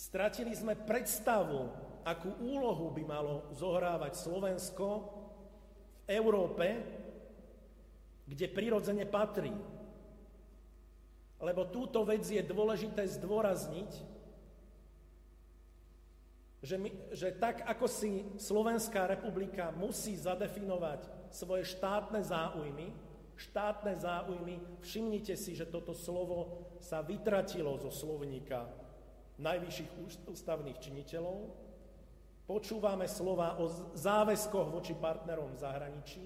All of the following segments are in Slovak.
Stratili sme predstavu, akú úlohu by malo zohrávať Slovensko v Európe, kde prirodzene patrí. Lebo túto vec je dôležité zdôrazniť, že, my, že tak, ako si Slovenská republika musí zadefinovať svoje štátne záujmy, štátne záujmy, všimnite si, že toto slovo sa vytratilo zo slovníka najvyšších ústavných činiteľov. Počúvame slova o záväzkoch voči partnerom v zahraničí,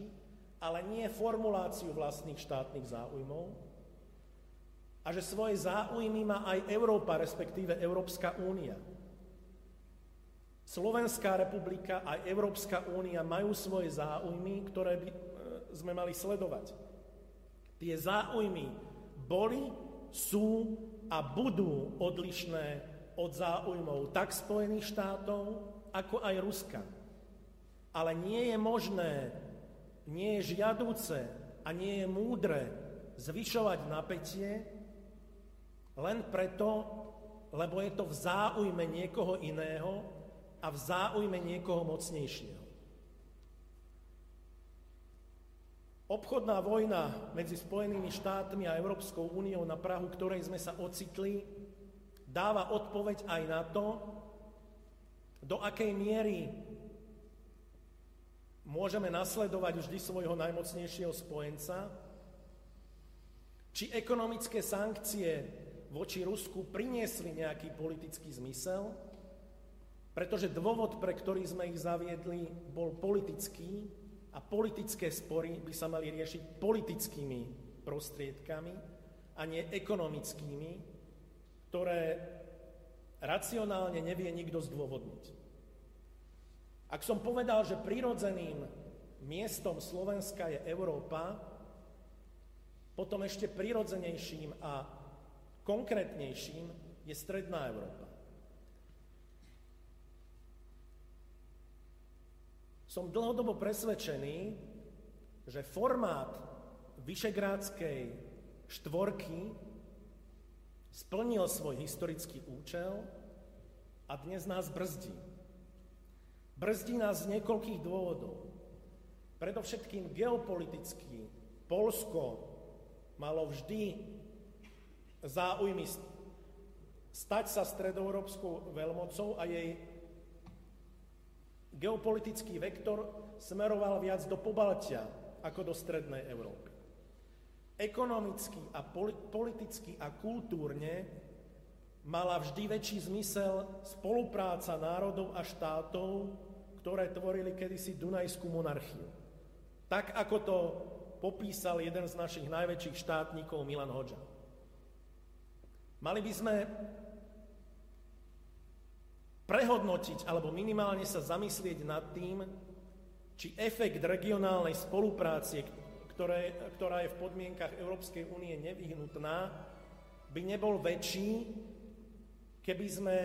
ale nie formuláciu vlastných štátnych záujmov. A že svoje záujmy má aj Európa, respektíve Európska únia. Slovenská republika a Európska únia majú svoje záujmy, ktoré by e, sme mali sledovať. Tie záujmy boli, sú a budú odlišné od záujmov tak Spojených štátov, ako aj Ruska. Ale nie je možné, nie je žiadúce a nie je múdre zvyšovať napätie len preto, lebo je to v záujme niekoho iného a v záujme niekoho mocnejšieho. Obchodná vojna medzi Spojenými štátmi a Európskou úniou, na Prahu ktorej sme sa ocitli, dáva odpoveď aj na to, do akej miery môžeme nasledovať vždy svojho najmocnejšieho spojenca, či ekonomické sankcie voči Rusku priniesli nejaký politický zmysel, pretože dôvod, pre ktorý sme ich zaviedli, bol politický a politické spory by sa mali riešiť politickými prostriedkami a nie ekonomickými, ktoré racionálne nevie nikto zdôvodniť. Ak som povedal, že prirodzeným miestom Slovenska je Európa, potom ešte prirodzenejším a konkrétnejším je Stredná Európa. Som dlhodobo presvedčený, že formát Vyšegrádskej štvorky splnil svoj historický účel a dnes nás brzdí. Brzdí nás z niekoľkých dôvodov. Predovšetkým geopoliticky Polsko malo vždy záujmy stať sa stredoeurópskou veľmocou a jej geopolitický vektor smeroval viac do Pobaltia ako do Strednej Európy. Ekonomicky a politicky a kultúrne mala vždy väčší zmysel spolupráca národov a štátov, ktoré tvorili kedysi Dunajskú monarchiu. Tak, ako to popísal jeden z našich najväčších štátnikov Milan Hoďa. Mali by sme prehodnotiť alebo minimálne sa zamyslieť nad tým, či efekt regionálnej spolupráce, ktoré, ktorá je v podmienkach Európskej únie nevyhnutná, by nebol väčší, keby sme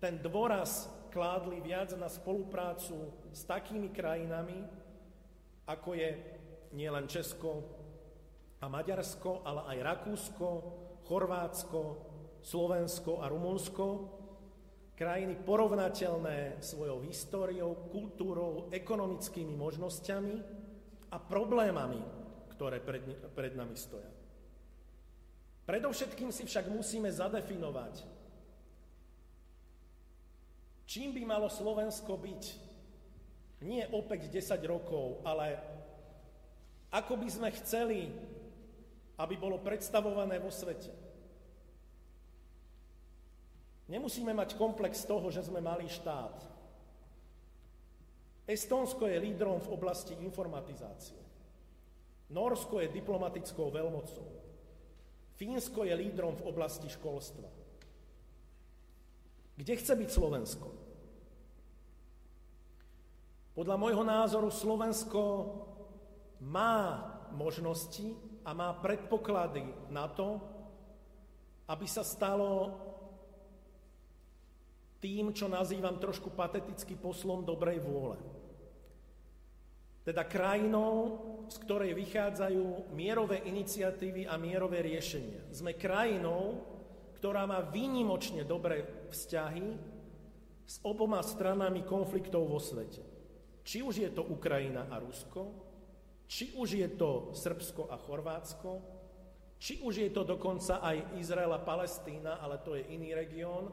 ten dôraz kládli viac na spoluprácu s takými krajinami, ako je nielen Česko a Maďarsko, ale aj Rakúsko, Chorvátsko, Slovensko a Rumunsko, krajiny porovnateľné svojou históriou, kultúrou, ekonomickými možnosťami a problémami, ktoré pred, pred nami stoja. Predovšetkým si však musíme zadefinovať, čím by malo Slovensko byť nie opäť 10 rokov, ale ako by sme chceli, aby bolo predstavované vo svete. Nemusíme mať komplex toho, že sme malý štát. Estónsko je lídrom v oblasti informatizácie. Norsko je diplomatickou veľmocou. Fínsko je lídrom v oblasti školstva. Kde chce byť Slovensko? Podľa môjho názoru Slovensko má možnosti a má predpoklady na to, aby sa stalo tým, čo nazývam trošku pateticky poslom dobrej vôle. Teda krajinou, z ktorej vychádzajú mierové iniciatívy a mierové riešenia. Sme krajinou, ktorá má výnimočne dobré vzťahy s oboma stranami konfliktov vo svete. Či už je to Ukrajina a Rusko, či už je to Srbsko a Chorvátsko, či už je to dokonca aj Izrael a Palestína, ale to je iný región,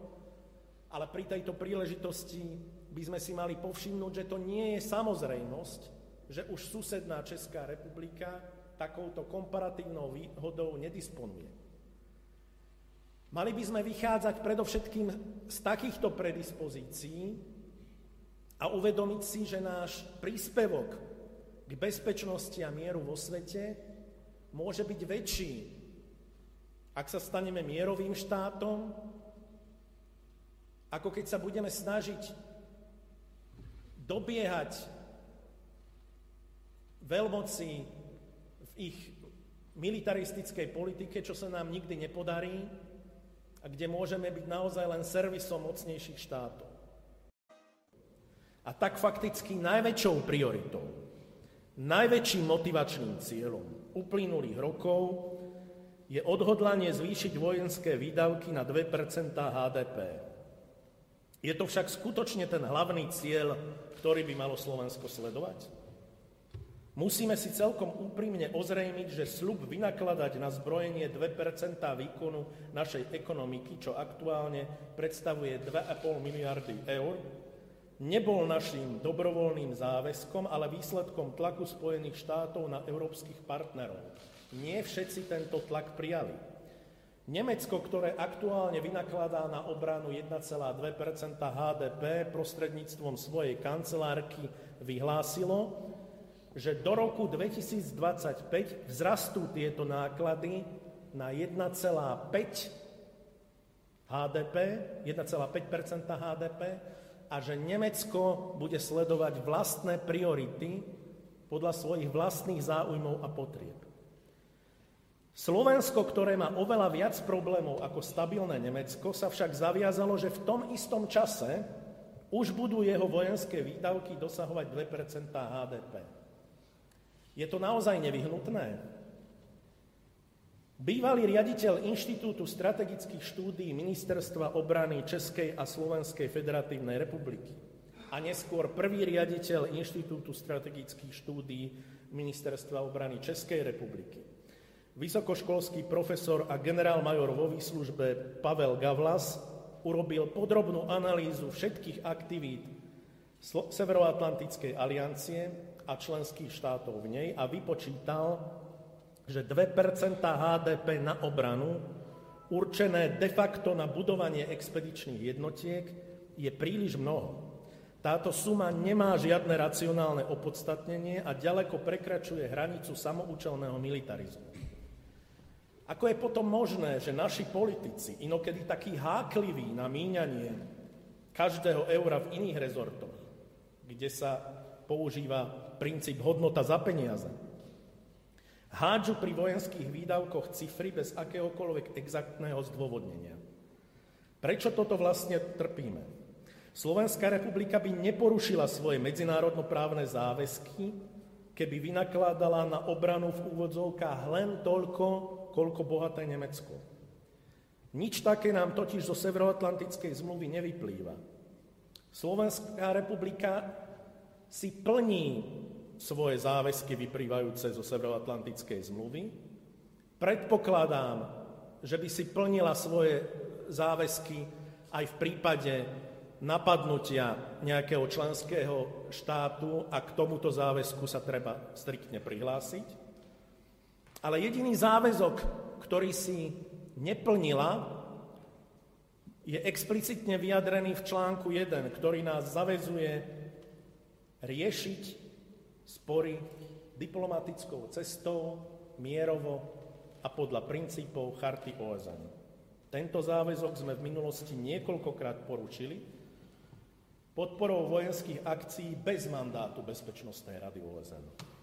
ale pri tejto príležitosti by sme si mali povšimnúť, že to nie je samozrejmosť, že už susedná Česká republika takouto komparatívnou výhodou nedisponuje. Mali by sme vychádzať predovšetkým z takýchto predispozícií a uvedomiť si, že náš príspevok k bezpečnosti a mieru vo svete môže byť väčší, ak sa staneme mierovým štátom, ako keď sa budeme snažiť dobiehať veľmoci v ich militaristickej politike, čo sa nám nikdy nepodarí a kde môžeme byť naozaj len servisom mocnejších štátov. A tak fakticky najväčšou prioritou, najväčším motivačným cieľom uplynulých rokov je odhodlanie zvýšiť vojenské výdavky na 2% HDP. Je to však skutočne ten hlavný cieľ, ktorý by malo Slovensko sledovať? Musíme si celkom úprimne ozrejmiť, že slub vynakladať na zbrojenie 2% výkonu našej ekonomiky, čo aktuálne predstavuje 2,5 miliardy eur, nebol našim dobrovoľným záväzkom, ale výsledkom tlaku Spojených štátov na európskych partnerov. Nie všetci tento tlak prijali. Nemecko, ktoré aktuálne vynakladá na obranu 1,2% HDP prostredníctvom svojej kancelárky, vyhlásilo, že do roku 2025 vzrastú tieto náklady na 1,5 HDP, 1,5% HDP a že Nemecko bude sledovať vlastné priority podľa svojich vlastných záujmov a potrieb. Slovensko, ktoré má oveľa viac problémov ako stabilné Nemecko, sa však zaviazalo, že v tom istom čase už budú jeho vojenské výdavky dosahovať 2% HDP. Je to naozaj nevyhnutné? Bývalý riaditeľ Inštitútu strategických štúdií Ministerstva obrany Českej a Slovenskej federatívnej republiky a neskôr prvý riaditeľ Inštitútu strategických štúdií Ministerstva obrany Českej republiky Vysokoškolský profesor a generál-major vo výslužbe Pavel Gavlas urobil podrobnú analýzu všetkých aktivít Severoatlantickej aliancie a členských štátov v nej a vypočítal, že 2 HDP na obranu určené de facto na budovanie expedičných jednotiek je príliš mnoho. Táto suma nemá žiadne racionálne opodstatnenie a ďaleko prekračuje hranicu samoučelného militarizmu. Ako je potom možné, že naši politici, inokedy takí hákliví na míňanie každého eura v iných rezortoch, kde sa používa princíp hodnota za peniaze, hádžu pri vojenských výdavkoch cifry bez akéhokoľvek exaktného zdôvodnenia. Prečo toto vlastne trpíme? Slovenská republika by neporušila svoje medzinárodnoprávne záväzky, keby vynakladala na obranu v úvodzovkách len toľko, koľko bohaté Nemecko. Nič také nám totiž zo Severoatlantickej zmluvy nevyplýva. Slovenská republika si plní svoje záväzky vyplývajúce zo Severoatlantickej zmluvy. Predpokladám, že by si plnila svoje záväzky aj v prípade napadnutia nejakého členského štátu a k tomuto záväzku sa treba striktne prihlásiť. Ale jediný záväzok, ktorý si neplnila, je explicitne vyjadrený v článku 1, ktorý nás zavezuje riešiť spory diplomatickou cestou, mierovo a podľa princípov Charty OSN. Tento záväzok sme v minulosti niekoľkokrát poručili podporou vojenských akcií bez mandátu Bezpečnostnej rady OSN.